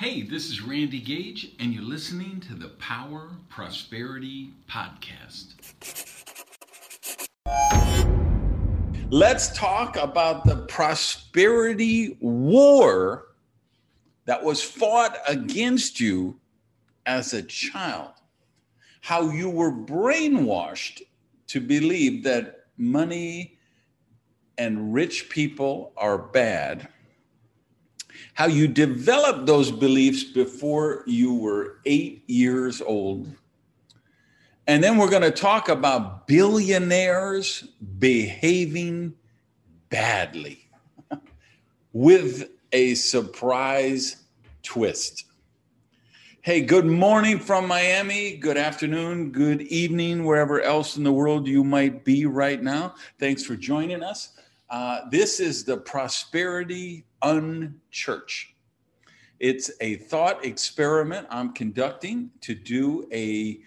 Hey, this is Randy Gage, and you're listening to the Power Prosperity Podcast. Let's talk about the prosperity war that was fought against you as a child. How you were brainwashed to believe that money and rich people are bad how you developed those beliefs before you were eight years old. And then we're going to talk about billionaires behaving badly with a surprise twist. Hey, good morning from Miami. Good afternoon, good evening, wherever else in the world you might be right now. Thanks for joining us. Uh, this is the Prosperity Unchurch. It's a thought experiment I'm conducting to do a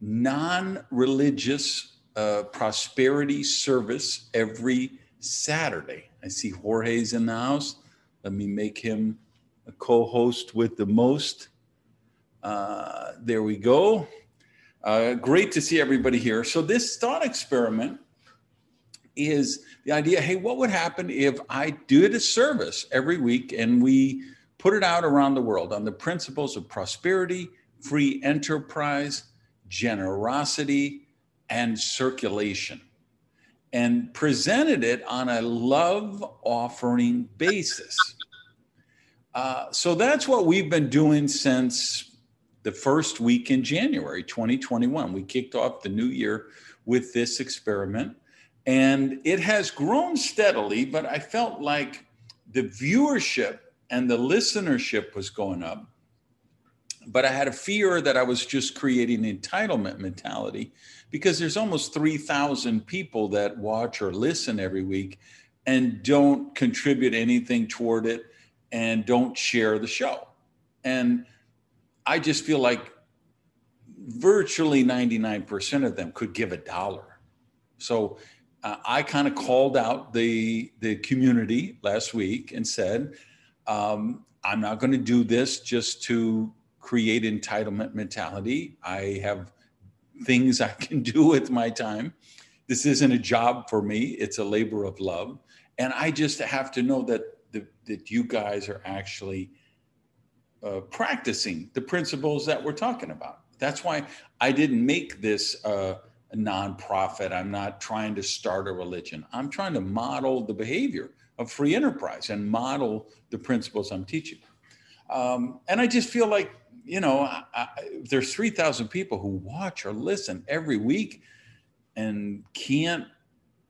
non religious uh, prosperity service every Saturday. I see Jorge's in the house. Let me make him a co host with the most. Uh, there we go. Uh, great to see everybody here. So, this thought experiment is the idea hey, what would happen if I did a service every week and we put it out around the world on the principles of prosperity, free enterprise, generosity, and circulation, and presented it on a love offering basis. Uh, so that's what we've been doing since the first week in January 2021. We kicked off the new year with this experiment. And it has grown steadily, but I felt like the viewership and the listenership was going up. But I had a fear that I was just creating entitlement mentality because there's almost 3,000 people that watch or listen every week and don't contribute anything toward it and don't share the show. And I just feel like virtually 99% of them could give a dollar. So uh, I kind of called out the the community last week and said, um, I'm not going to do this just to create entitlement mentality. I have things I can do with my time. This isn't a job for me; it's a labor of love, and I just have to know that the, that you guys are actually uh, practicing the principles that we're talking about. That's why I didn't make this. Uh, nonprofit. I'm not trying to start a religion. I'm trying to model the behavior of free enterprise and model the principles I'm teaching. Um, and I just feel like, you know, I, I, there's 3,000 people who watch or listen every week and can't,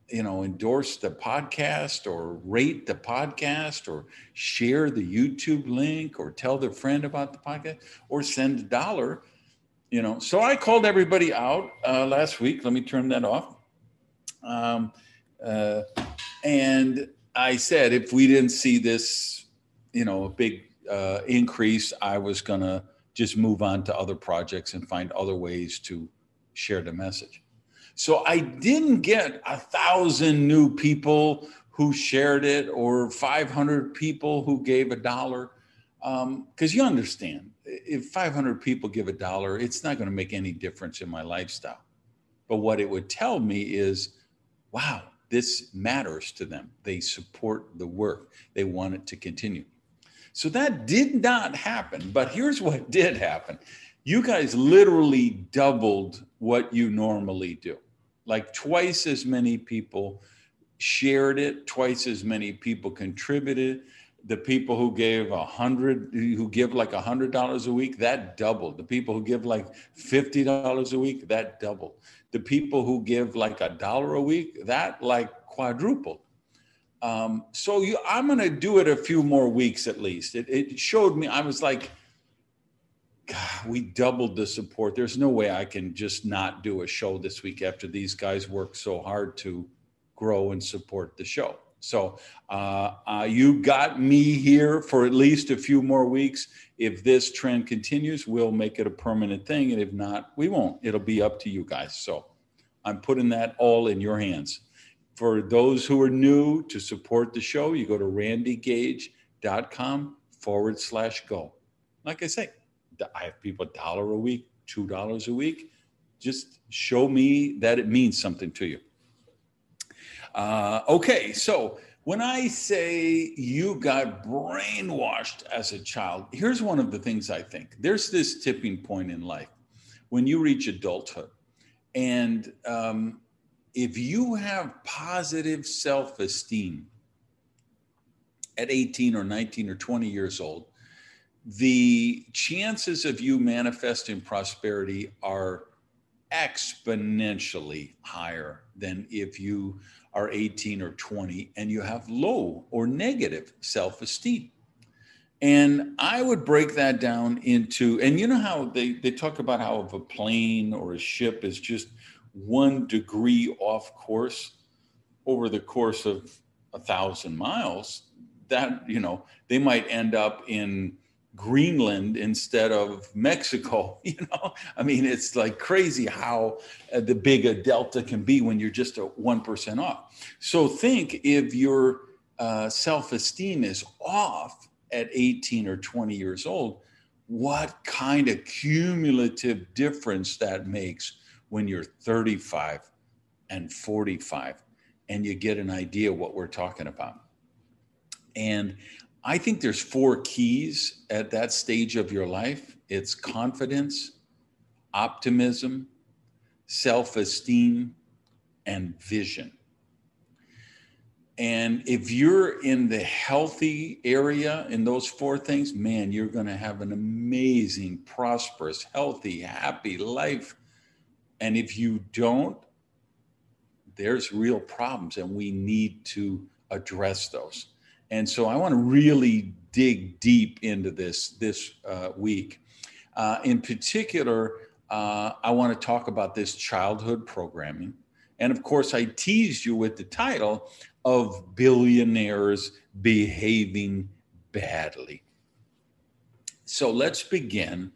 you know, endorse the podcast or rate the podcast or share the YouTube link or tell their friend about the podcast or send a dollar you know so i called everybody out uh, last week. Let me turn that off. Um, uh, and i said if we didn't see this you know a big uh, increase i was going to just move on to other projects and find other ways to share the message. So i didn't get a thousand new people who shared it or 500 people who gave a dollar. Because um, you understand if 500 people give a dollar, it's not going to make any difference in my lifestyle. But what it would tell me is, wow, this matters to them. They support the work, they want it to continue. So that did not happen. But here's what did happen you guys literally doubled what you normally do. Like twice as many people shared it, twice as many people contributed the people who gave a hundred who give like a hundred dollars a week that doubled the people who give like fifty dollars a week that doubled the people who give like a dollar a week that like quadrupled um, so you, i'm going to do it a few more weeks at least it, it showed me i was like God, we doubled the support. There's no way I can just not do a show this week after these guys worked so hard to grow and support the show. So uh, uh, you got me here for at least a few more weeks. If this trend continues, we'll make it a permanent thing. And if not, we won't. It'll be up to you guys. So I'm putting that all in your hands. For those who are new to support the show, you go to randygage.com forward slash go. Like I say, I have people a dollar a week, two dollars a week. Just show me that it means something to you. Uh, okay, so when I say you got brainwashed as a child, here's one of the things I think. There's this tipping point in life when you reach adulthood. And um, if you have positive self esteem at 18 or 19 or 20 years old, the chances of you manifesting prosperity are exponentially higher than if you are 18 or 20 and you have low or negative self esteem. And I would break that down into, and you know how they, they talk about how if a plane or a ship is just one degree off course over the course of a thousand miles, that, you know, they might end up in Greenland instead of Mexico. You know, I mean, it's like crazy how uh, the big a delta can be when you're just a 1% off. So think if your uh, self esteem is off at 18 or 20 years old, what kind of cumulative difference that makes when you're 35 and 45 and you get an idea what we're talking about. And I think there's four keys at that stage of your life it's confidence, optimism, self esteem, and vision. And if you're in the healthy area in those four things, man, you're going to have an amazing, prosperous, healthy, happy life. And if you don't, there's real problems, and we need to address those. And so I want to really dig deep into this this uh, week. Uh, in particular, uh, I want to talk about this childhood programming. And of course, I teased you with the title of Billionaires Behaving Badly. So let's begin.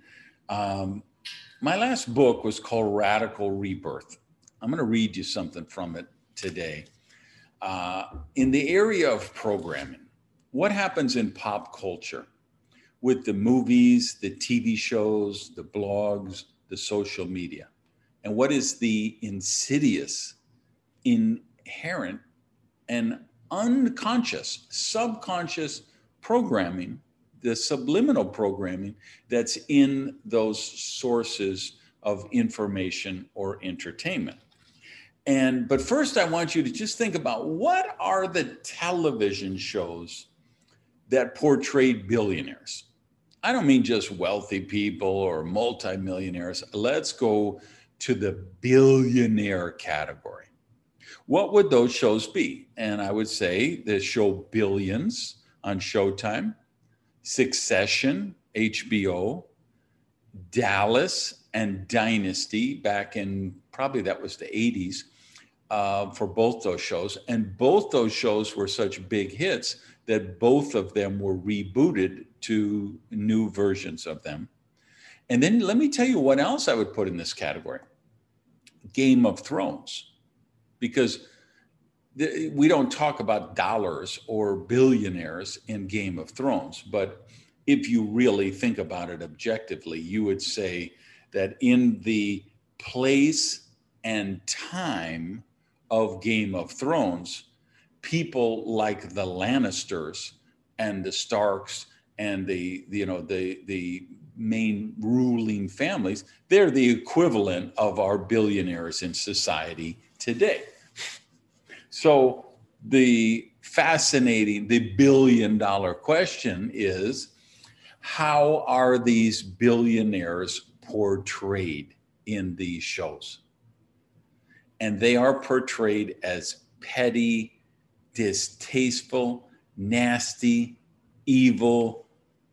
Um, my last book was called Radical Rebirth. I'm going to read you something from it today. Uh, in the area of programming, what happens in pop culture with the movies, the TV shows, the blogs, the social media? And what is the insidious, inherent, and unconscious, subconscious programming, the subliminal programming that's in those sources of information or entertainment? And but first I want you to just think about what are the television shows that portrayed billionaires. I don't mean just wealthy people or multimillionaires. Let's go to the billionaire category. What would those shows be? And I would say the show Billions on Showtime, Succession, HBO, Dallas, and Dynasty back in probably that was the 80s uh, for both those shows. And both those shows were such big hits that both of them were rebooted to new versions of them. And then let me tell you what else I would put in this category Game of Thrones, because we don't talk about dollars or billionaires in Game of Thrones, but if you really think about it objectively, you would say that in the place and time of Game of Thrones, people like the Lannisters and the Starks and the, you know the the main ruling families, they're the equivalent of our billionaires in society today. So the fascinating, the billion dollar question is how are these billionaires portrayed in these shows? And they are portrayed as petty, distasteful, nasty, evil,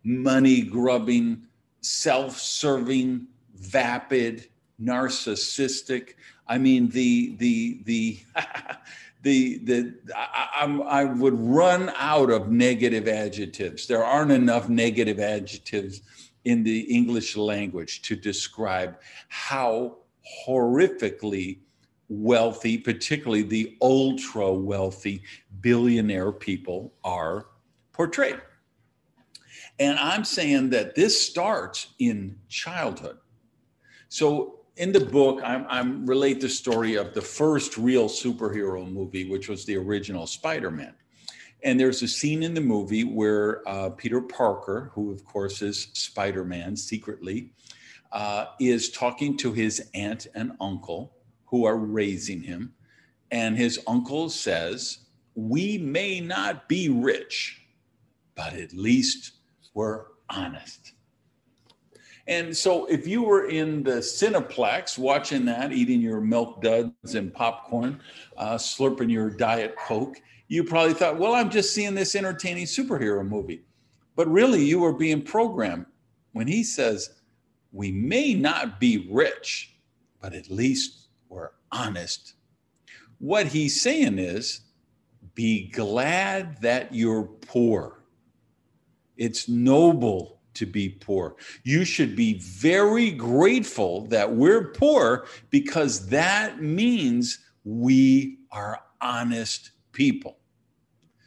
money grubbing, self-serving, vapid, narcissistic. I mean, the the the the the I, I, would run out of negative adjectives. There aren't enough negative adjectives in the English language to describe how horrifically wealthy, particularly the ultra wealthy billionaire people, are portrayed. And I'm saying that this starts in childhood. So in the book, I'm, I'm relate the story of the first real superhero movie, which was the original Spider-Man. And there's a scene in the movie where uh, Peter Parker, who of course is Spider-Man secretly, uh, is talking to his aunt and uncle who are raising him. And his uncle says, We may not be rich, but at least we're honest. And so, if you were in the Cineplex watching that, eating your milk duds and popcorn, uh, slurping your Diet Coke, you probably thought, well, I'm just seeing this entertaining superhero movie. But really, you were being programmed when he says, we may not be rich, but at least we're honest. What he's saying is, be glad that you're poor. It's noble to be poor. You should be very grateful that we're poor because that means we are honest people.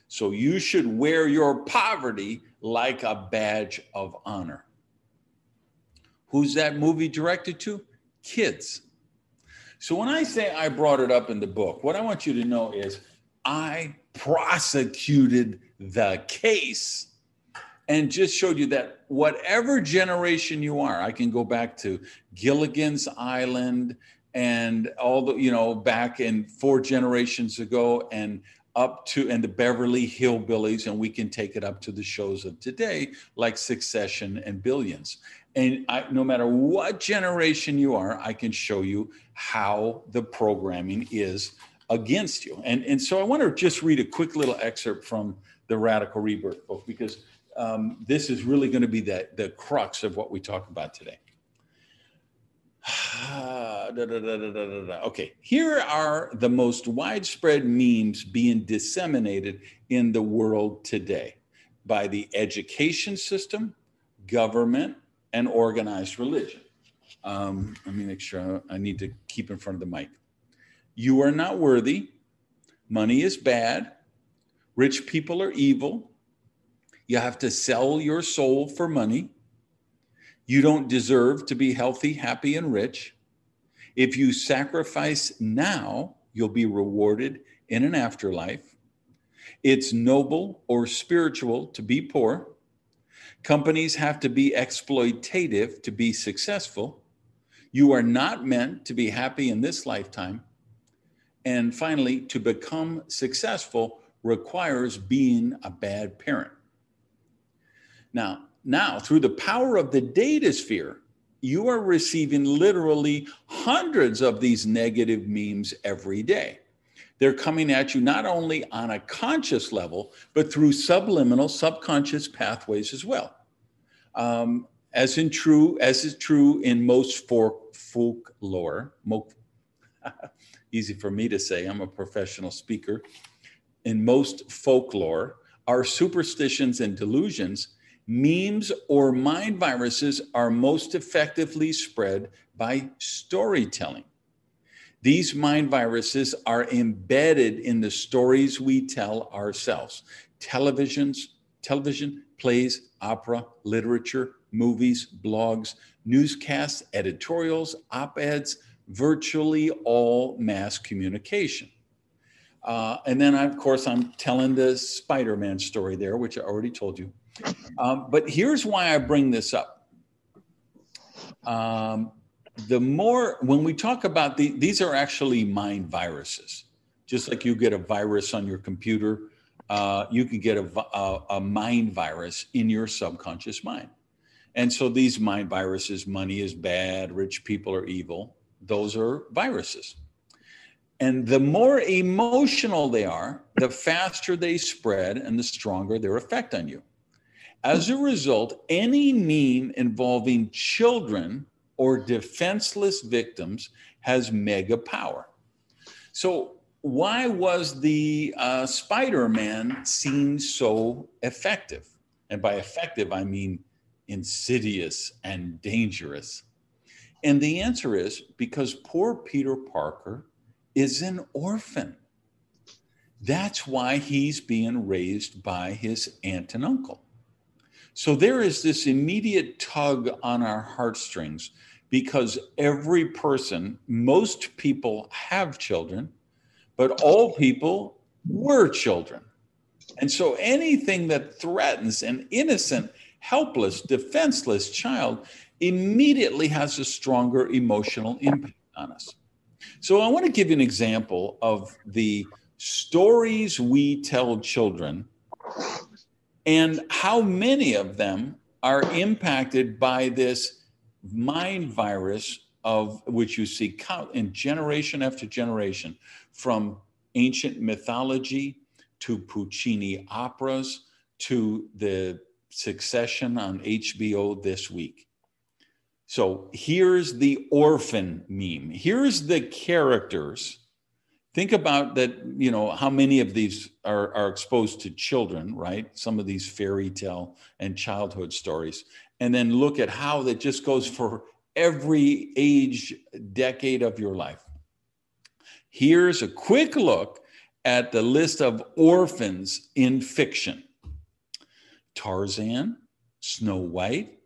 So you should wear your poverty like a badge of honor. Who's that movie directed to? Kids. So when I say I brought it up in the book, what I want you to know is I prosecuted the case and just showed you that whatever generation you are, I can go back to Gilligan's Island and all the, you know, back in four generations ago and up to and the Beverly Hillbillies, and we can take it up to the shows of today, like Succession and Billions. And I, no matter what generation you are, I can show you how the programming is against you. And, and so I want to just read a quick little excerpt from the Radical Rebirth book because um, this is really going to be the, the crux of what we talk about today. okay, here are the most widespread memes being disseminated in the world today by the education system, government, and organized religion. Um, let me make sure I need to keep in front of the mic. You are not worthy. Money is bad. Rich people are evil. You have to sell your soul for money. You don't deserve to be healthy, happy, and rich. If you sacrifice now, you'll be rewarded in an afterlife. It's noble or spiritual to be poor. Companies have to be exploitative to be successful. You are not meant to be happy in this lifetime. And finally, to become successful requires being a bad parent. Now, now through the power of the data sphere, you are receiving literally hundreds of these negative memes every day. They're coming at you not only on a conscious level, but through subliminal, subconscious pathways as well. Um, as in true, as is true in most folk, folklore, easy for me to say, I'm a professional speaker. In most folklore, our superstitions and delusions Memes or mind viruses are most effectively spread by storytelling. These mind viruses are embedded in the stories we tell ourselves. Televisions, television, plays, opera, literature, movies, blogs, newscasts, editorials, op-eds, virtually all mass communication. Uh, and then, of course, I'm telling the Spider-Man story there, which I already told you. Um, but here's why I bring this up. Um, the more, when we talk about the, these are actually mind viruses. Just like you get a virus on your computer, uh, you can get a, a, a mind virus in your subconscious mind. And so these mind viruses, money is bad, rich people are evil, those are viruses. And the more emotional they are, the faster they spread and the stronger their effect on you. As a result, any meme involving children or defenseless victims has mega power. So, why was the uh, Spider Man scene so effective? And by effective, I mean insidious and dangerous. And the answer is because poor Peter Parker is an orphan. That's why he's being raised by his aunt and uncle. So there is this immediate tug on our heartstrings because every person, most people have children, but all people were children. And so anything that threatens an innocent, helpless, defenseless child immediately has a stronger emotional impact on us. So I want to give you an example of the stories we tell children and how many of them are impacted by this mind virus of which you see count in generation after generation from ancient mythology to Puccini operas to the succession on HBO this week. So here's the orphan meme. Here's the characters. Think about that, you know, how many of these are, are exposed to children, right? Some of these fairy tale and childhood stories. And then look at how that just goes for every age, decade of your life. Here's a quick look at the list of orphans in fiction Tarzan, Snow White,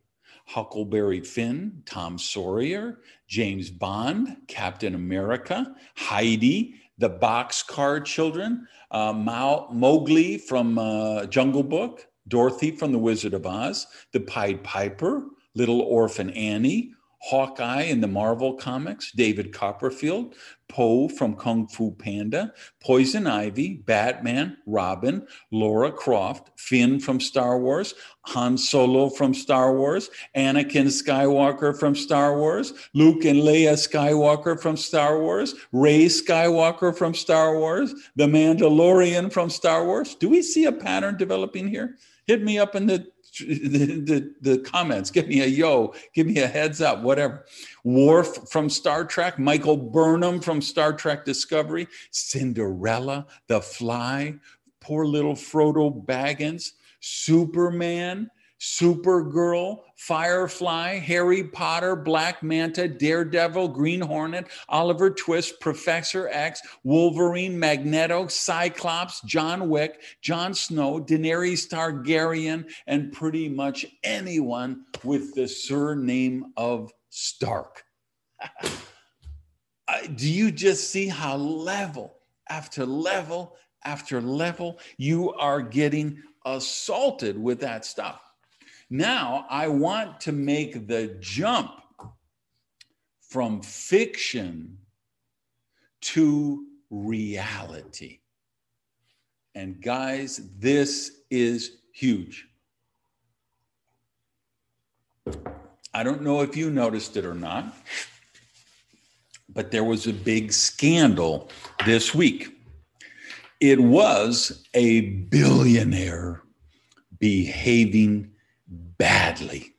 Huckleberry Finn, Tom Sawyer, James Bond, Captain America, Heidi, the Boxcar Children, uh, Mowgli from uh, Jungle Book, Dorothy from The Wizard of Oz, The Pied Piper, Little Orphan Annie, Hawkeye in the Marvel comics, David Copperfield, Po from Kung Fu Panda, Poison Ivy, Batman, Robin, Laura Croft, Finn from Star Wars, Han Solo from Star Wars, Anakin Skywalker from Star Wars, Luke and Leia Skywalker from Star Wars, Rey Skywalker from Star Wars, The Mandalorian from Star Wars. Do we see a pattern developing here? Hit me up in the the, the, the, comments. Give me a yo, give me a heads up, whatever. Worf from Star Trek, Michael Burnham from Star Trek Discovery, Cinderella, The Fly, poor little Frodo Baggins, Superman, Supergirl, Firefly, Harry Potter, Black Manta, Daredevil, Green Hornet, Oliver Twist, Professor X, Wolverine, Magneto, Cyclops, John Wick, Jon Snow, Daenerys Targaryen, and pretty much anyone with the surname of Stark. Do you just see how level after level after level you are getting assaulted with that stuff? Now I want to make the jump from fiction to reality. And guys, this is huge. I don't know if you noticed it or not, but there was a big scandal this week. It was a billionaire behaving badly.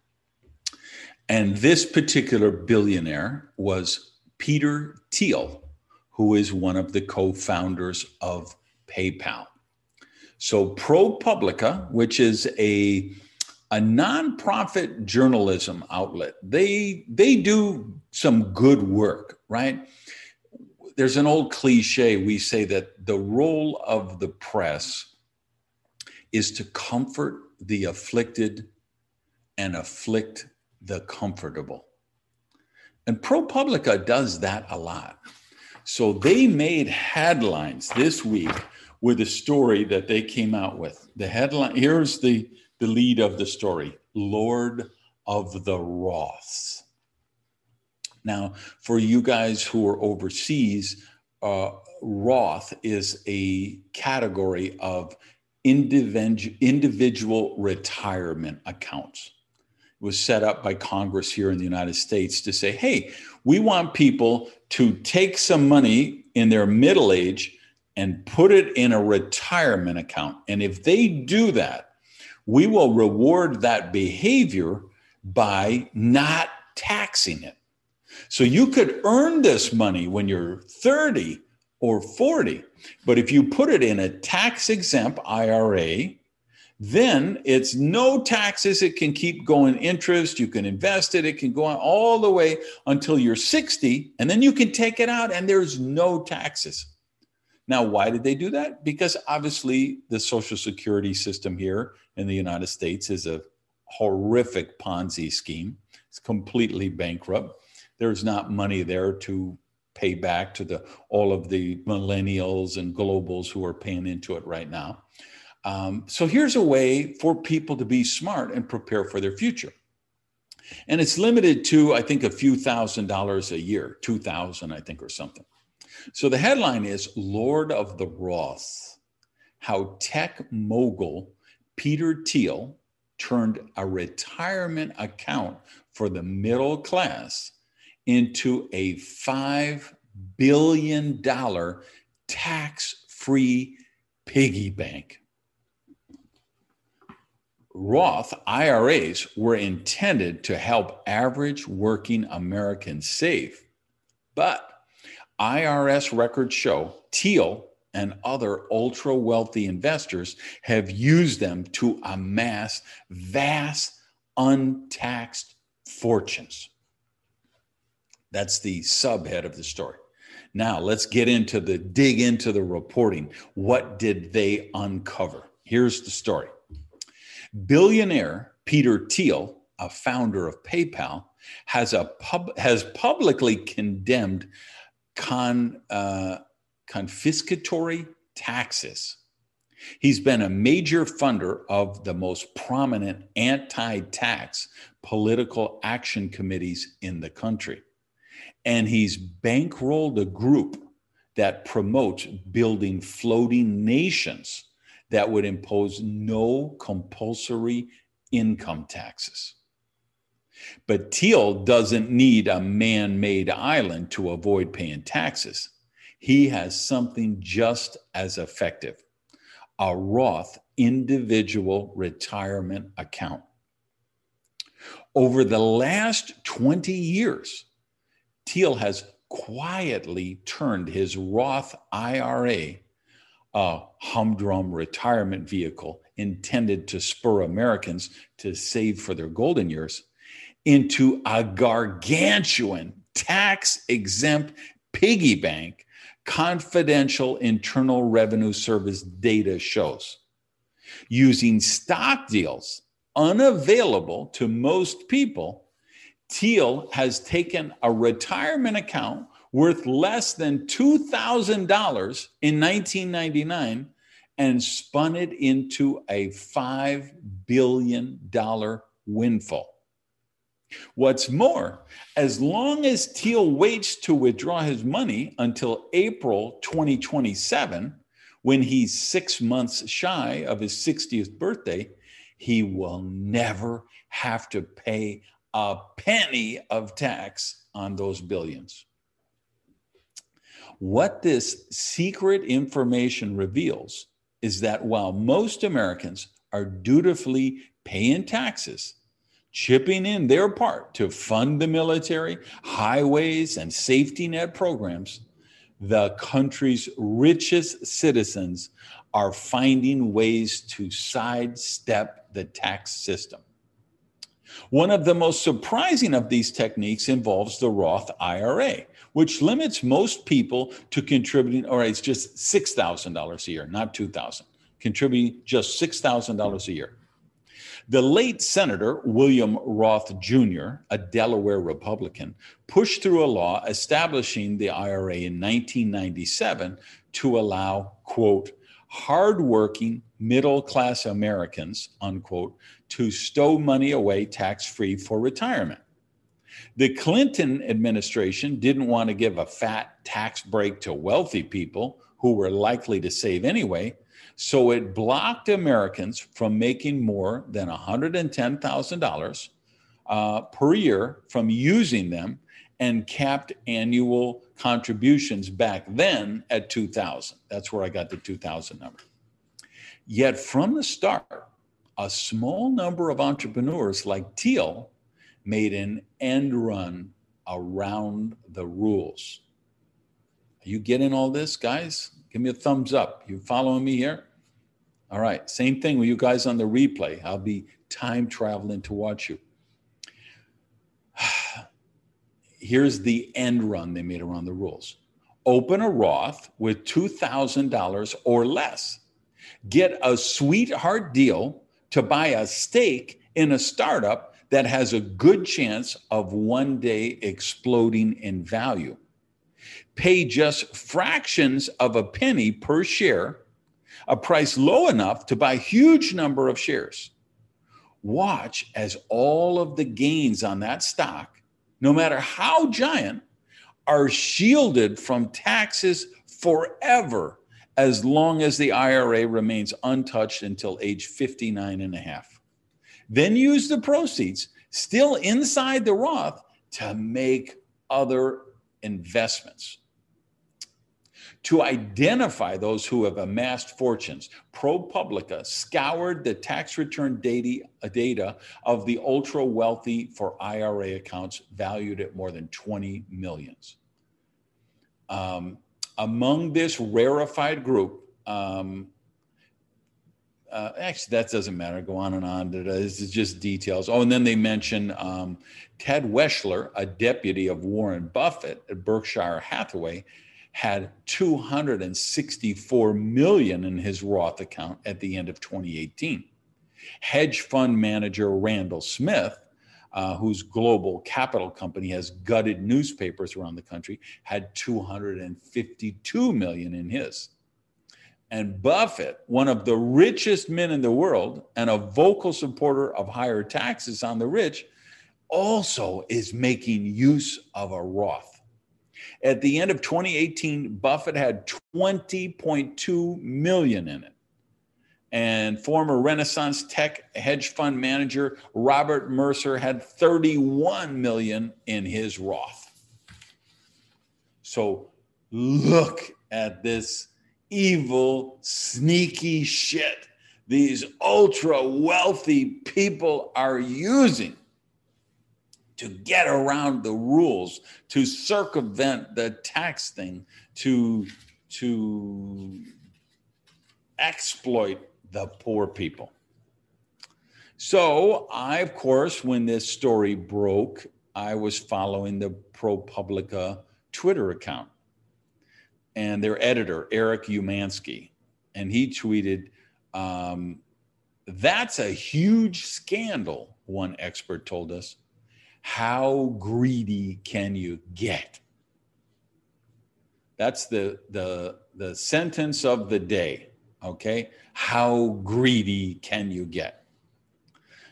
And this particular billionaire was Peter Thiel, who is one of the co founders of PayPal. So, ProPublica, which is a a nonprofit journalism outlet, they they do some good work, right? There's an old cliche. We say that the role of the press is to comfort the afflicted and afflict the comfortable. And ProPublica does that a lot. So they made headlines this week with a story that they came out with. The headline here's the, the lead of the story Lord of the Roths. Now, for you guys who are overseas, uh, Roth is a category of individual retirement accounts was set up by Congress here in the United States to say, hey, we want people to take some money in their middle age and put it in a retirement account. And if they do that, we will reward that behavior by not taxing it. So you could earn this money when you're 30 or 40, but if you put it in a tax exempt IRA, then it's no taxes. It can keep going interest. You can invest it. It can go on all the way until you're 60, and then you can take it out and there's no taxes. Now, why did they do that? Because obviously the Social Security system here in the United States is a horrific Ponzi scheme. It's completely bankrupt. There's not money there to pay back to the all of the millennials and globals who are paying into it right now. Um, so here's a way for people to be smart and prepare for their future. And it's limited to, I think, a few thousand dollars a year, 2000, I think, or something. So the headline is Lord of the Roth How Tech Mogul Peter Thiel turned a retirement account for the middle class into a $5 billion tax free piggy bank. Roth IRAs were intended to help average working Americans save. But IRS records show Thiel and other ultra wealthy investors have used them to amass vast untaxed fortunes. That's the subhead of the story. Now, let's get into the dig into the reporting. What did they uncover? Here's the story. Billionaire Peter Thiel, a founder of PayPal, has a pub, has publicly condemned con, uh, confiscatory taxes. He's been a major funder of the most prominent anti-tax political action committees in the country. And he's bankrolled a group that promotes building floating nations that would impose no compulsory income taxes. But Thiel doesn't need a man made island to avoid paying taxes. He has something just as effective a Roth individual retirement account. Over the last 20 years, Thiel has quietly turned his Roth IRA a humdrum retirement vehicle intended to spur Americans to save for their golden years into a gargantuan tax exempt piggy bank, confidential Internal Revenue Service data shows. Using stock deals unavailable to most people, Thiel has taken a retirement account worth less than $2,000 in 1999 and spun it into a $5 billion windfall. What's more, as long as Thiel waits to withdraw his money until April 2027, when he's six months shy of his 60th birthday, he will never have to pay a penny of tax on those billions. What this secret information reveals is that while most Americans are dutifully paying taxes, chipping in their part to fund the military, highways, and safety net programs, the country's richest citizens are finding ways to sidestep the tax system. One of the most surprising of these techniques involves the Roth IRA, which limits most people to contributing, or it's just $6,000 a year, not 2000 contributing just $6,000 a year. The late Senator William Roth Jr., a Delaware Republican, pushed through a law establishing the IRA in 1997 to allow, quote, hardworking middle class Americans, unquote, to stow money away tax free for retirement. The Clinton administration didn't want to give a fat tax break to wealthy people who were likely to save anyway, so it blocked Americans from making more than $110,000 uh, per year from using them and capped annual contributions back then at 2000. That's where I got the 2000 number. Yet from the start, a small number of entrepreneurs like Thiel made an end run around the rules. Are you getting all this, guys? Give me a thumbs up. You following me here? All right. Same thing with you guys on the replay. I'll be time traveling to watch you. Here's the end run they made around the rules open a Roth with $2,000 or less. Get a sweetheart deal to buy a stake in a startup that has a good chance of one day exploding in value. Pay just fractions of a penny per share, a price low enough to buy a huge number of shares. Watch as all of the gains on that stock, no matter how giant, are shielded from taxes forever as long as the IRA remains untouched until age 59 and a half. Then use the proceeds still inside the Roth to make other investments. To identify those who have amassed fortunes, ProPublica scoured the tax return data, data of the ultra wealthy for IRA accounts valued at more than 20 millions. Um, among this rarefied group, um, uh, actually, that doesn't matter. Go on and on. This is just details. Oh, and then they mention um, Ted Weschler, a deputy of Warren Buffett at Berkshire Hathaway, had 264 million in his Roth account at the end of 2018. Hedge fund manager Randall Smith, uh, whose global capital company has gutted newspapers around the country, had 252 million in his. And Buffett, one of the richest men in the world and a vocal supporter of higher taxes on the rich, also is making use of a Roth. At the end of 2018, Buffett had 20.2 million in it. And former Renaissance tech hedge fund manager Robert Mercer had 31 million in his Roth. So look at this evil, sneaky shit these ultra wealthy people are using to get around the rules, to circumvent the tax thing, to, to exploit the poor people. So, I, of course, when this story broke, I was following the ProPublica Twitter account and their editor, Eric Umansky. And he tweeted, um, That's a huge scandal, one expert told us. How greedy can you get? That's the, the, the sentence of the day, okay? How greedy can you get?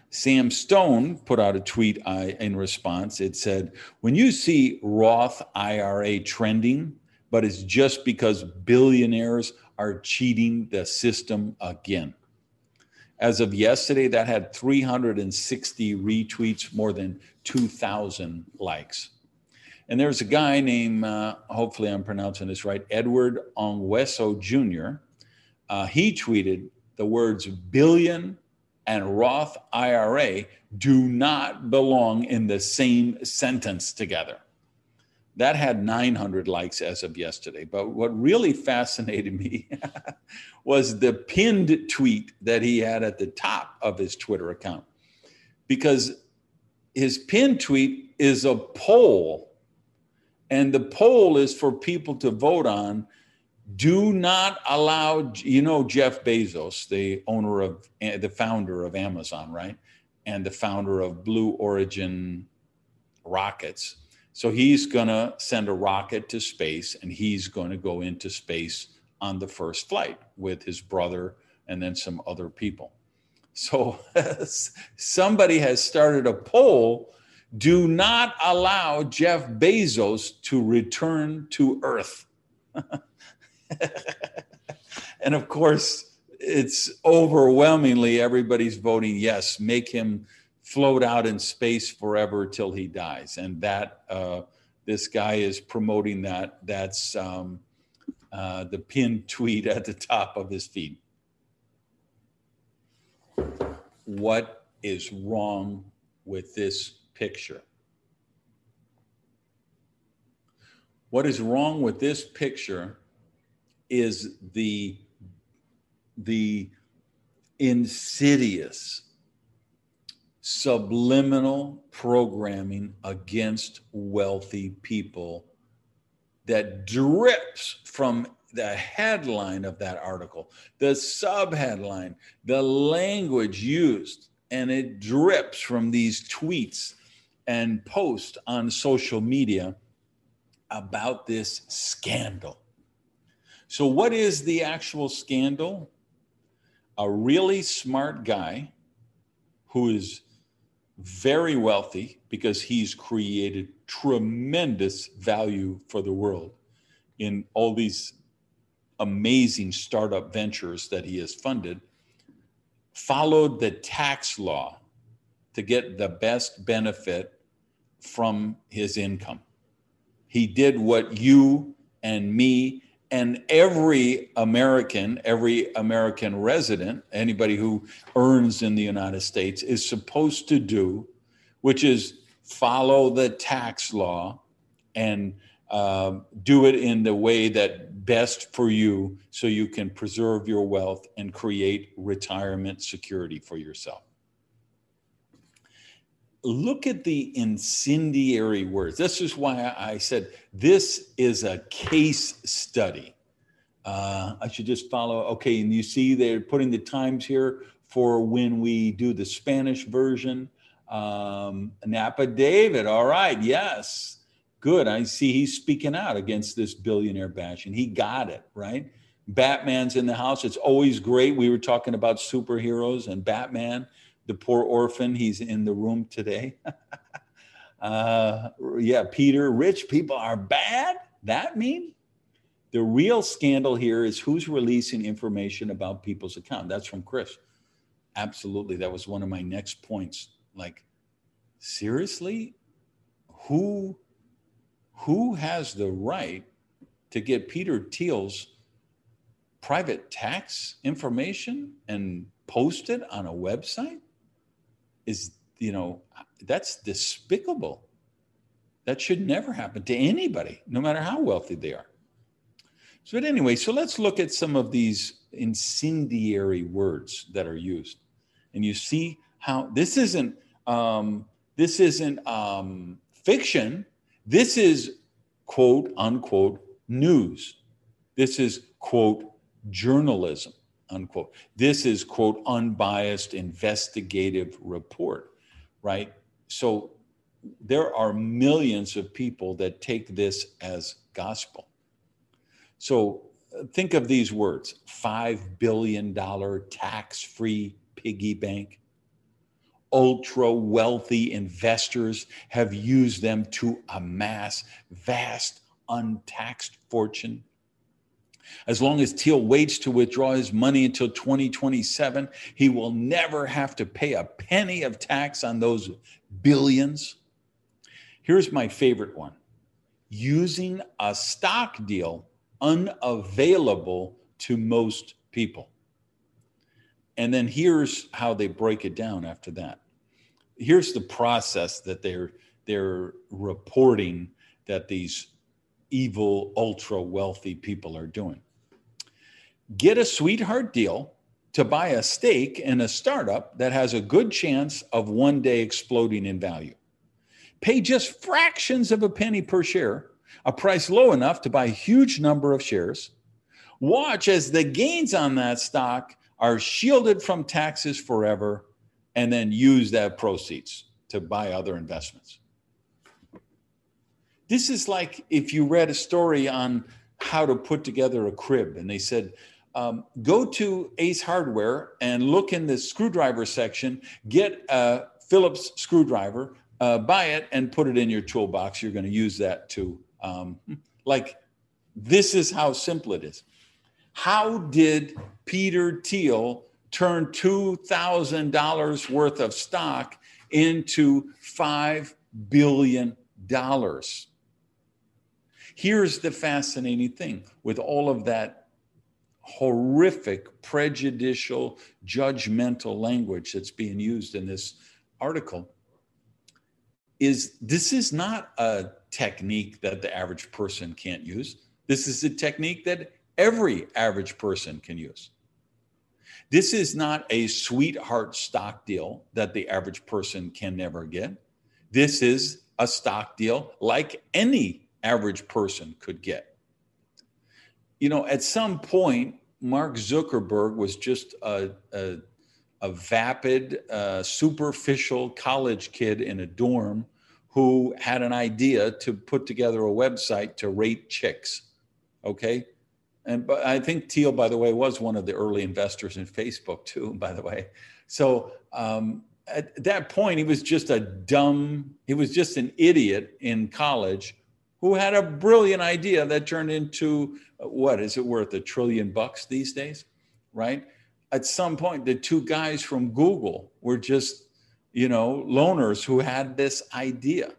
Sam Stone put out a tweet uh, in response. It said, When you see Roth IRA trending, but it's just because billionaires are cheating the system again. As of yesterday, that had 360 retweets, more than 2,000 likes. And there's a guy named, uh, hopefully I'm pronouncing this right, Edward Ongweso Jr. Uh, he tweeted the words billion and Roth IRA do not belong in the same sentence together. That had 900 likes as of yesterday. But what really fascinated me was the pinned tweet that he had at the top of his Twitter account. Because his pinned tweet is a poll, and the poll is for people to vote on. Do not allow, you know, Jeff Bezos, the owner of, the founder of Amazon, right? And the founder of Blue Origin rockets so he's going to send a rocket to space and he's going to go into space on the first flight with his brother and then some other people. So somebody has started a poll do not allow Jeff Bezos to return to Earth. and of course, it's overwhelmingly everybody's voting yes, make him float out in space forever till he dies. And that uh, this guy is promoting that. That's um, uh, the pinned tweet at the top of his feed. what is wrong with this picture. What is wrong with this picture is the, the insidious subliminal programming against wealthy people that drips from the headline of that article, the subheadline, the language used, and it drips from these tweets and posts on social media about this scandal. So, what is the actual scandal? A really smart guy who is very wealthy because he's created tremendous value for the world in all these amazing startup ventures that he has funded, followed the tax law to get the best benefit from his income. He did what you and me and every American, every American resident, anybody who earns in the United States is supposed to do, which is follow the tax law and uh, do it in the way that best for you so you can preserve your wealth and create retirement security for yourself look at the incendiary words. This is why I said this is a case study. Uh, I should just follow. Okay, and you see they're putting the times here for when we do the Spanish version. Um, Napa David, all right, yes, good. I see he's speaking out against this billionaire bashing. He got it, right? Batman's in the house. It's always great. We were talking about superheroes and Batman the poor orphan, he's in the room today. uh, yeah, Peter, rich people are bad? That mean? The real scandal here is who's releasing information about people's account. That's from Chris. Absolutely. That was one of my next points. Like, seriously? Who who has the right to get Peter Thiel's private tax information and post it on a website? Is, you know, that's despicable. That should never happen to anybody, no matter how wealthy they are. So, but anyway, so let's look at some of these incendiary words that are used, and you see how this isn't um, this isn't um, fiction. This is quote unquote news. This is quote journalism unquote. This is, quote, unbiased investigative report, right? So there are millions of people that take this as gospel. So think of these words $5 billion tax free piggy bank. Ultra wealthy investors have used them to amass vast untaxed fortune as long as Thiel waits to withdraw his money until 2027, he will never have to pay a penny of tax on those billions. Here's my favorite one using a stock deal unavailable to most people. And then here's how they break it down after that. Here's the process that they're they're reporting that these evil, ultra wealthy people are doing. Get a sweetheart deal to buy a stake in a startup that has a good chance of one day exploding in value. Pay just fractions of a penny per share, a price low enough to buy a huge number of shares. Watch as the gains on that stock are shielded from taxes forever, and then use that proceeds to buy other investments. This is like if you read a story on how to put together a crib, and they said, um, go to Ace Hardware and look in the screwdriver section, get a Phillips screwdriver, uh, buy it, and put it in your toolbox. You're going to use that to, um, like, this is how simple it is. How did Peter Thiel turn $2,000 worth of stock into $5 billion? Here's the fascinating thing with all of that horrific, prejudicial, judgmental language that's being used in this article is this is not a technique that the average person can't use. This is a technique that every average person can use. This is not a sweetheart stock deal that the average person can never get. This is a stock deal like any average person could get. You know, at some point, Mark Zuckerberg was just a, a, a vapid, uh, superficial college kid in a dorm who had an idea to put together a website to rate chicks. Okay. And but I think Thiel, by the way, was one of the early investors in Facebook too, by the way. So um, at that point, he was just a dumb, he was just an idiot in college who had a brilliant idea that turned into uh, what is it worth a trillion bucks these days, right? At some point, the two guys from Google were just, you know, loners who had this idea.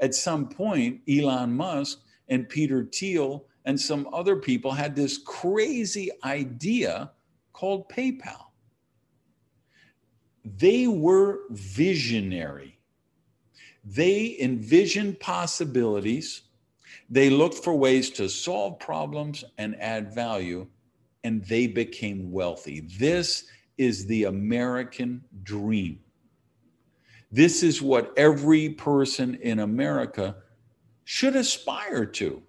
At some point, Elon Musk and Peter Thiel and some other people had this crazy idea called PayPal. They were visionary. They envisioned possibilities they looked for ways to solve problems and add value, and they became wealthy. This is the American dream. This is what every person in America should aspire to.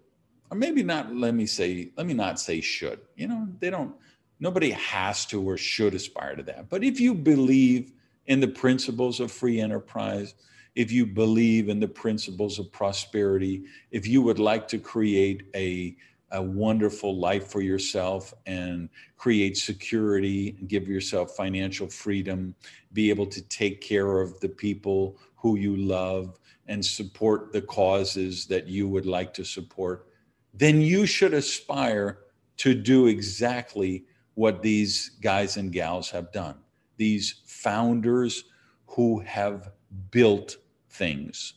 Or maybe not, let me say, let me not say should. You know, they don't, nobody has to or should aspire to that. But if you believe in the principles of free enterprise, if you believe in the principles of prosperity, if you would like to create a, a wonderful life for yourself and create security give yourself financial freedom, be able to take care of the people who you love and support the causes that you would like to support, then you should aspire to do exactly what these guys and gals have done. These founders who have built things.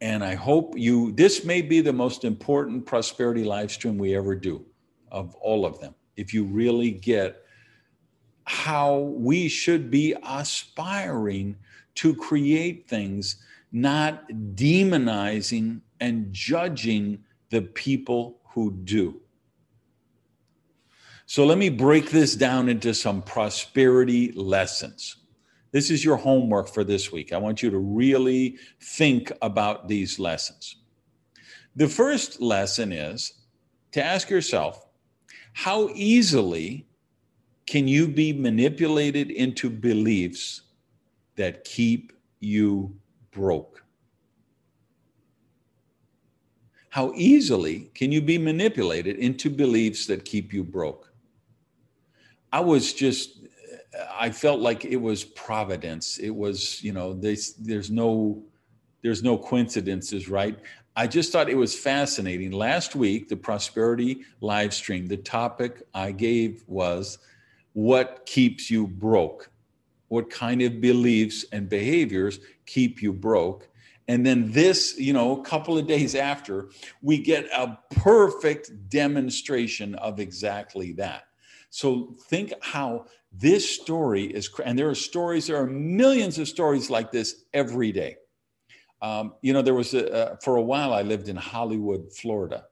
And I hope you, this may be the most important prosperity live stream we ever do of all of them. If you really get how we should be aspiring to create things, not demonizing and judging the people who do. So let me break this down into some prosperity lessons. This is your homework for this week. I want you to really think about these lessons. The first lesson is to ask yourself how easily can you be manipulated into beliefs that keep you broke? How easily can you be manipulated into beliefs that keep you broke? I was just I felt like it was providence. It was, you know, there's there's no there's no coincidences, right? I just thought it was fascinating. Last week, the prosperity live stream, the topic I gave was what keeps you broke? What kind of beliefs and behaviors keep you broke? And then this, you know, a couple of days after, we get a perfect demonstration of exactly that. So think how this story is, and there are stories, there are millions of stories like this every day. Um, you know, there was a, uh, for a while I lived in Hollywood, Florida,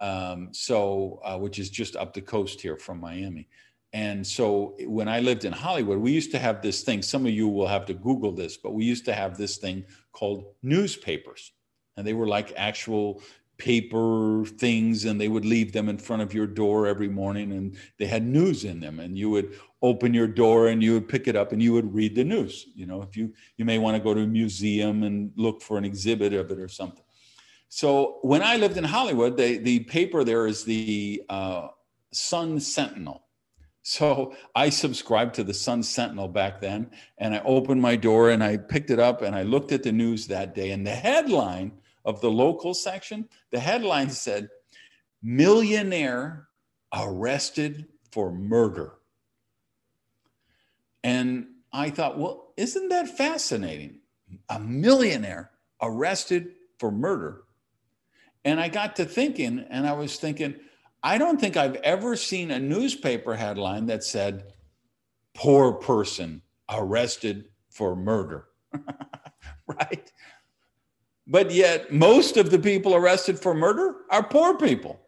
um, so uh, which is just up the coast here from Miami. And so when I lived in Hollywood, we used to have this thing. Some of you will have to Google this, but we used to have this thing called newspapers, and they were like actual paper things and they would leave them in front of your door every morning and they had news in them and you would open your door and you would pick it up and you would read the news you know if you you may want to go to a museum and look for an exhibit of it or something so when i lived in hollywood the, the paper there is the uh, sun sentinel so I subscribed to the Sun Sentinel back then, and I opened my door and I picked it up and I looked at the news that day. And the headline of the local section, the headline said, Millionaire arrested for murder. And I thought, well, isn't that fascinating? A millionaire arrested for murder. And I got to thinking, and I was thinking, I don't think I've ever seen a newspaper headline that said, poor person arrested for murder. right? But yet, most of the people arrested for murder are poor people.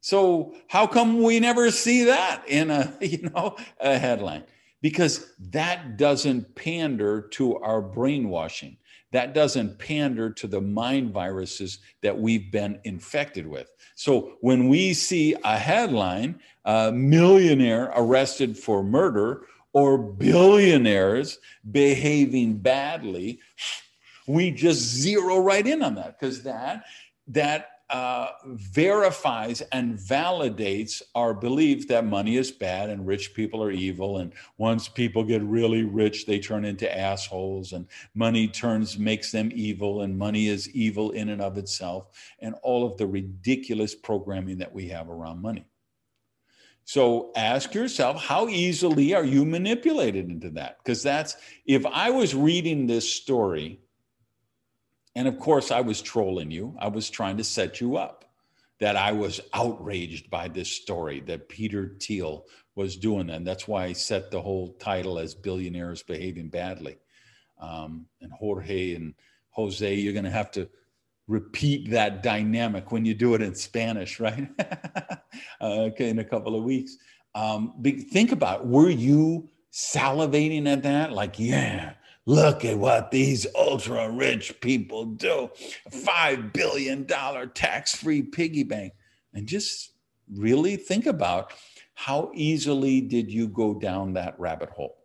So how come we never see that in a you know a headline? Because that doesn't pander to our brainwashing. That doesn't pander to the mind viruses that we've been infected with. So when we see a headline, a millionaire arrested for murder or billionaires behaving badly, we just zero right in on that because that that uh, verifies and validates our belief that money is bad and rich people are evil. And once people get really rich, they turn into assholes, and money turns makes them evil, and money is evil in and of itself, and all of the ridiculous programming that we have around money. So ask yourself, how easily are you manipulated into that? Because that's if I was reading this story and of course, I was trolling you. I was trying to set you up that I was outraged by this story that Peter Thiel was doing. And that's why I set the whole title as Billionaires Behaving Badly. Um, and Jorge and Jose, you're going to have to repeat that dynamic when you do it in Spanish, right? Uh, okay, in a couple of weeks. Um, think about it. were you salivating at that? Like, yeah, Look at what these ultra rich people do. $5 billion tax free piggy bank. And just really think about how easily did you go down that rabbit hole?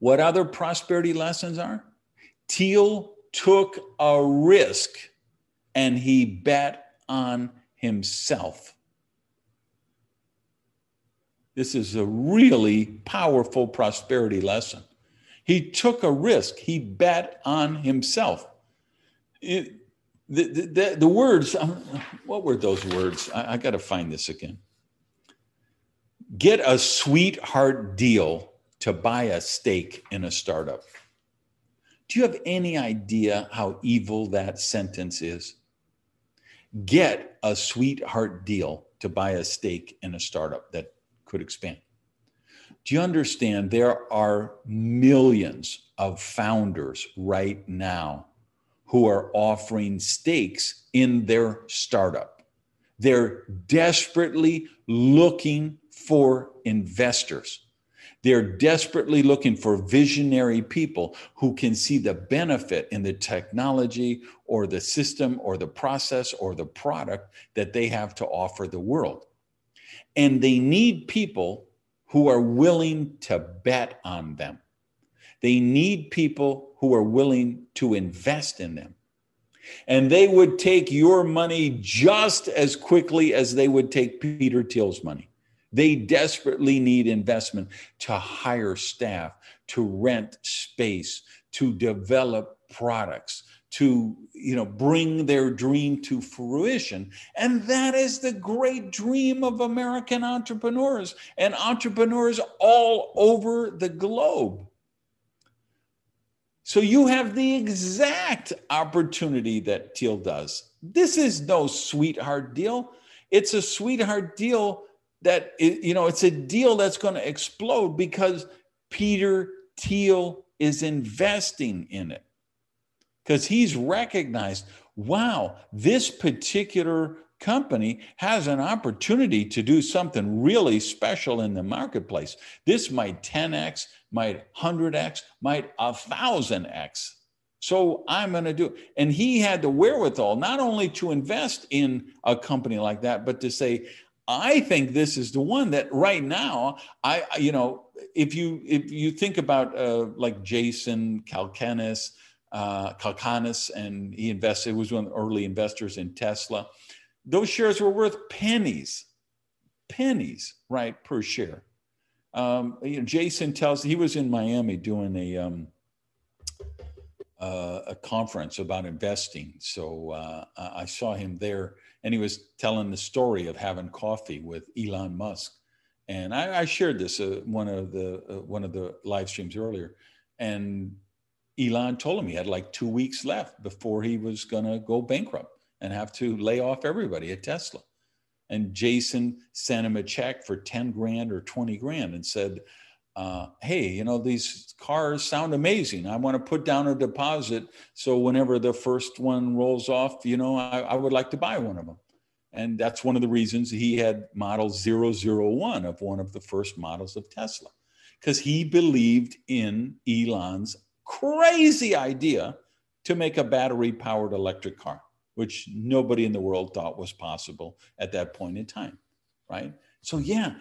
What other prosperity lessons are? Thiel took a risk and he bet on himself. This is a really powerful prosperity lesson. He took a risk. He bet on himself. It, the, the, the, words, um, what were those words? I, I got to find this again. Get a sweetheart deal to buy a stake in a startup. Do you have any idea how evil that sentence is? Get a sweetheart deal to buy a stake in a startup that could expand. Do you understand there are millions of founders right now who are offering stakes in their startup? They're desperately looking for investors. They're desperately looking for visionary people who can see the benefit in the technology or the system or the process or the product that they have to offer the world. And they need people who are willing to bet on them. They need people who are willing to invest in them. And they would take your money just as quickly as they would take Peter Thiel's money. They desperately need investment to hire staff, to rent space, to develop products, to you know bring their dream to fruition. And that is the great dream of american entrepreneurs and entrepreneurs all over the globe. So you have the exact opportunity that Thiel does. This is no sweetheart deal. It's a sweetheart deal that you know it's a deal that's going to explode because peter Thiel is investing in it because he's recognized wow, this particular company has an opportunity to do something really special in the marketplace. This might 10x, might 100x, might 1000x. So I'm going to do it. And he had the wherewithal not only to invest in a company like that, but to say, I think this is the one that right now, I, you know, if you if you think about uh, like Jason Calacanis, uh, Calacanis, and he invested, was one of the early investors in Tesla. Those shares were worth pennies, pennies, right, per share. Um, you know, Jason tells he was in Miami doing a um, uh, a conference about investing. So uh, I saw him there, and he was telling the story of having coffee with Elon Musk. And I, I shared this uh, one of the uh, one of the live streams earlier, and Elon told him he had like two weeks left before he was going to go bankrupt and have to lay off everybody at Tesla. and Jason sent him a check for 10 grand or 20 grand and said, uh, hey, you know, these cars sound amazing. I want to put down a deposit. So whenever the first one rolls off, you know, I, I would like to buy one of them. And that's one of the reasons he had model 001 of one of the first models of Tesla, because he believed in Elon's crazy idea to make a battery powered electric car, which nobody in the world thought was possible at that point in time, right? So, yeah,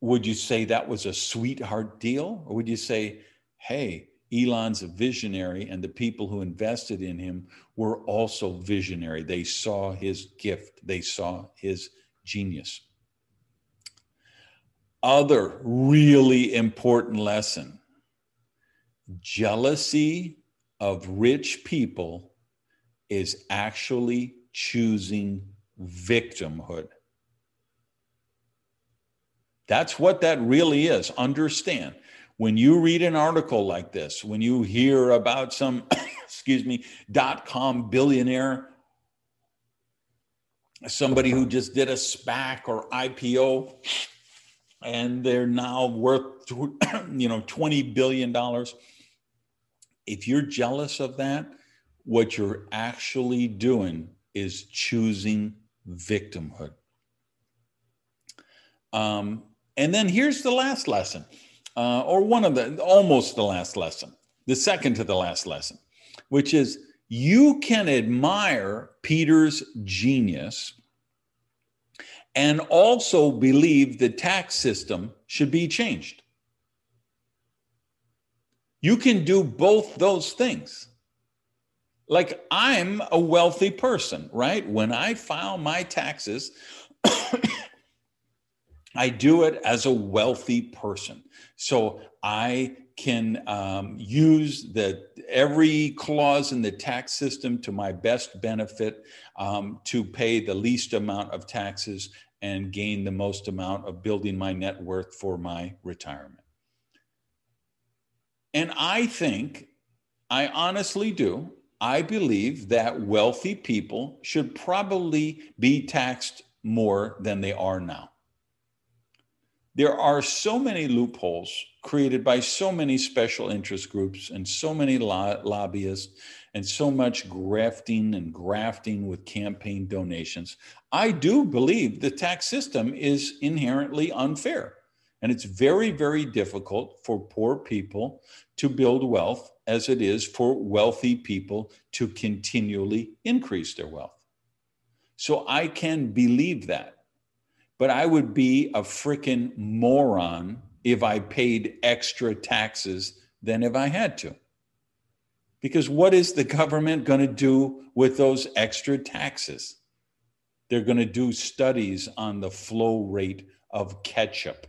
would you say that was a sweetheart deal? Or would you say, hey, Elon's a visionary, and the people who invested in him were also visionary. They saw his gift, they saw his genius. Other really important lesson jealousy of rich people is actually choosing victimhood. That's what that really is. Understand when you read an article like this, when you hear about some, excuse me, dot com billionaire, somebody who just did a SPAC or IPO, and they're now worth, you know, $20 billion. If you're jealous of that, what you're actually doing is choosing victimhood. Um, and then here's the last lesson, uh, or one of the almost the last lesson, the second to the last lesson, which is you can admire Peter's genius and also believe the tax system should be changed. You can do both those things. Like I'm a wealthy person, right? When I file my taxes, I do it as a wealthy person. So I can um, use the every clause in the tax system to my best benefit um, to pay the least amount of taxes and gain the most amount of building my net worth for my retirement. And I think, I honestly do, I believe that wealthy people should probably be taxed more than they are now there are so many loopholes created by so many special interest groups and so many lo- lobbyists and so much grafting and grafting with campaign donations. I do believe the tax system is inherently unfair. And it's very, very difficult for poor people to build wealth as it is for wealthy people to continually increase their wealth. So I can believe that but I would be a freaking moron if I paid extra taxes than if I had to. Because what is the government going to do with those extra taxes? They're going to do studies on the flow rate of ketchup.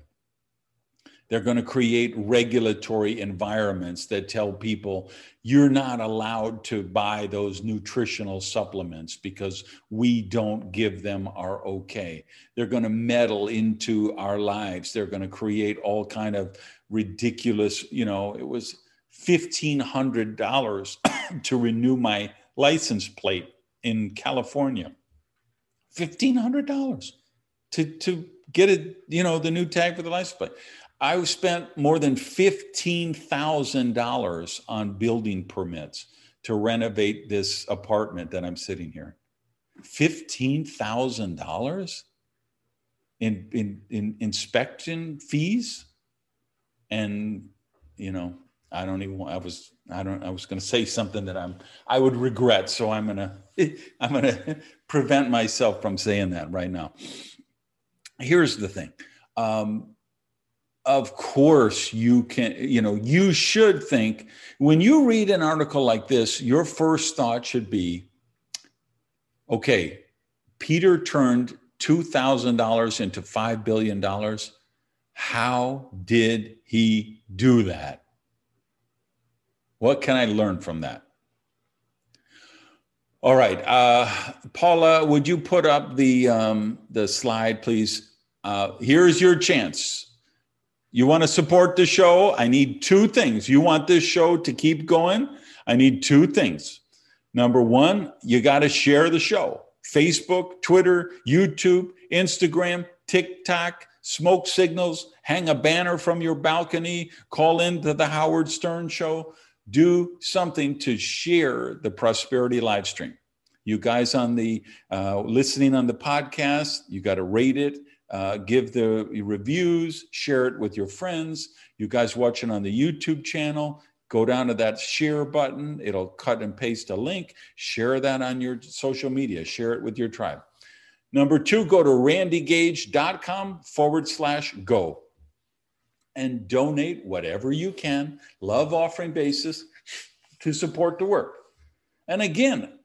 They're going to create regulatory environments that tell people you're not allowed to buy those nutritional supplements because we don't give them our okay. They're going to meddle into our lives. They're going to create all kind of ridiculous, you know, it was $1500 to renew my license plate in California. $1500 to to get it, you know, the new tag for the license plate. I spent more than $15,000 on building permits to renovate this apartment that I'm sitting here. $15,000 in, in, in inspection fees? And, you know, I don't even, I was, I don't, I was going to say something that I'm, I would regret. So I'm going to, I'm going to prevent myself from saying that right now. Here's the thing. Um, of course you can you know you should think when you read an article like this your first thought should be okay peter turned $2000 into $5 billion how did he do that? What can i learn from that? All right uh, paula would you put up the um, the slide please? Uh, here's your chance you want to support the show? I need two things. You want this show to keep going? I need two things. Number one, you got to share the show. Facebook, Twitter, YouTube, Instagram, TikTok, smoke signals, hang a banner from your balcony, call into the Howard Stern show. Do something to share the prosperity live stream. You guys on the uh, listening on the podcast, you got to rate it, uh, give the reviews, share it with your friends. You guys watching on the YouTube channel, go down to that share button. It'll cut and paste a link. Share that on your social media. Share it with your tribe. Number two, go to randygage.com forward slash go and donate whatever you can, love offering basis to support the work. And again,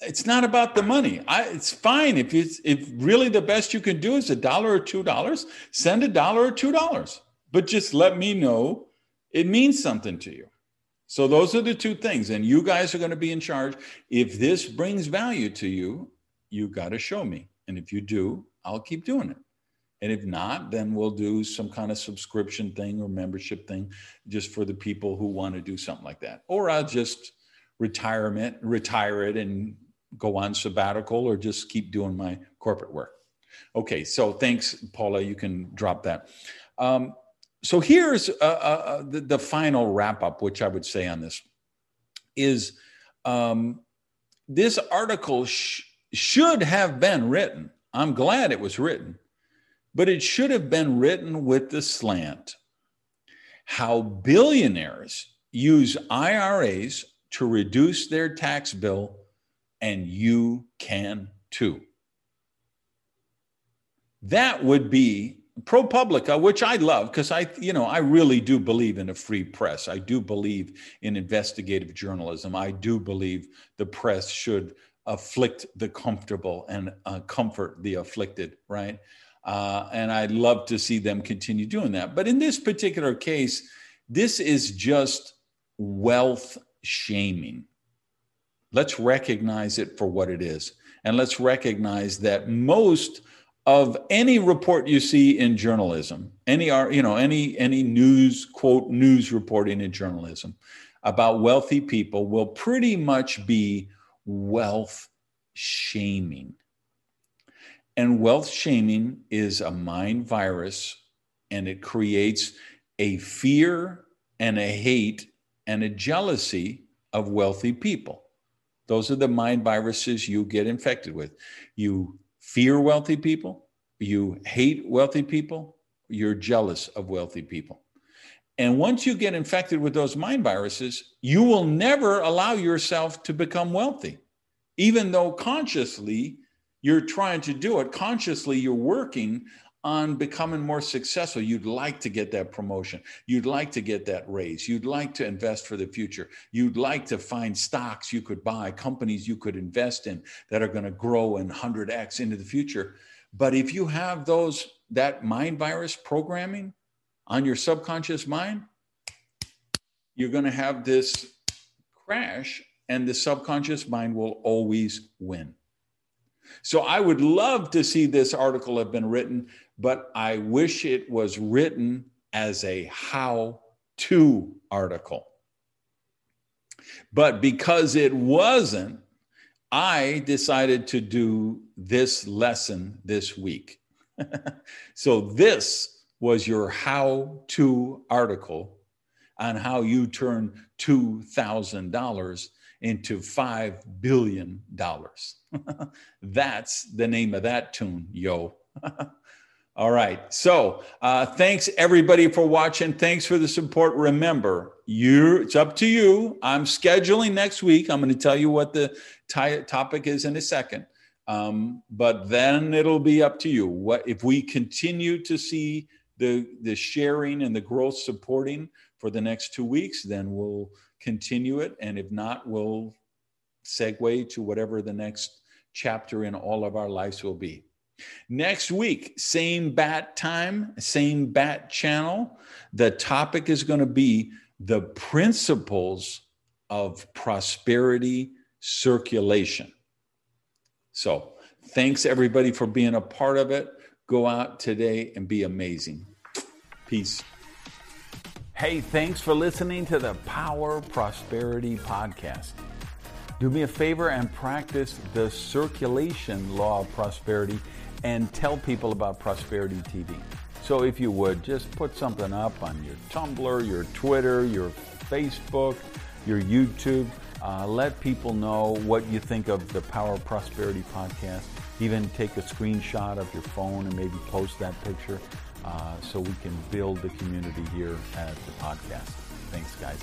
it's not about the money. I, it's fine if it's if really the best you can do is a dollar or two dollars. Send a dollar or two dollars, but just let me know it means something to you. So those are the two things, and you guys are going to be in charge. If this brings value to you, you got to show me. And if you do, I'll keep doing it. And if not, then we'll do some kind of subscription thing or membership thing just for the people who want to do something like that. Or I'll just retirement, retire it and go on sabbatical or just keep doing my corporate work. Okay, so thanks, Paula. You can drop that. Um, so here's uh, uh, uh the, the, final wrap up, which I would say on this is um, this article sh- should have been written. I'm glad it was written, but it should have been written with the slant how billionaires use IRAs to reduce their tax bill, and you can too. That would be ProPublica, which I love because I, you know, I really do believe in a free press. I do believe in investigative journalism. I do believe the press should afflict the comfortable and uh, comfort the afflicted, right? Uh, and I'd love to see them continue doing that. But in this particular case, this is just wealth shaming. Let's recognize it for what it is. And let's recognize that most of any report you see in journalism, any uh, you know, any any news quote news reporting in journalism about wealthy people will pretty much be wealth shaming. And wealth shaming is a mind virus and it creates a fear and a hate and a jealousy of wealthy people. Those are the mind viruses you get infected with. You fear wealthy people, you hate wealthy people, you're jealous of wealthy people. And once you get infected with those mind viruses, you will never allow yourself to become wealthy. Even though consciously you're trying to do it, consciously you're working on becoming more successful. You'd like to get that promotion. You'd like to get that raise. You'd like to invest for the future. You'd like to find stocks you could buy, companies you could invest in that are going to grow in 100x into the future. But if you have those that mind virus programming, on your subconscious mind, you're going to have this crash, and the subconscious mind will always win. So I would love to see this article have been written, but I wish it was written as a how to article. But because it wasn't, I decided to do this lesson this week. so this was your how to article on how you turn $2,000 into $5 billion. That's the name of that tune, yo. All right. So uh, thanks everybody for watching. Thanks for the support. Remember, you it's up to you. I'm scheduling next week. I'm going to tell you what the t- topic is in a second. Um, but then it'll be up to you. What if we continue to see the the sharing and the growth supporting for the next two weeks, then we'll continue it. And if not, we'll segue to whatever the next chapter in all of our lives will be. Next week, same bat time, same bat channel. The topic is going to be the principles of prosperity circulation. So, thanks everybody for being a part of it. Go out today and be amazing. Peace. Hey, thanks for listening to the Power Prosperity Podcast. Do me a favor and practice the circulation law of prosperity and tell people about Prosperity TV. So if you would, just put something up on your Tumblr, your Twitter, your Facebook, your YouTube. Uh, let people know what you think of the Power of Prosperity podcast. Even take a screenshot of your phone and maybe post that picture uh, so we can build the community here at the podcast. Thanks, guys.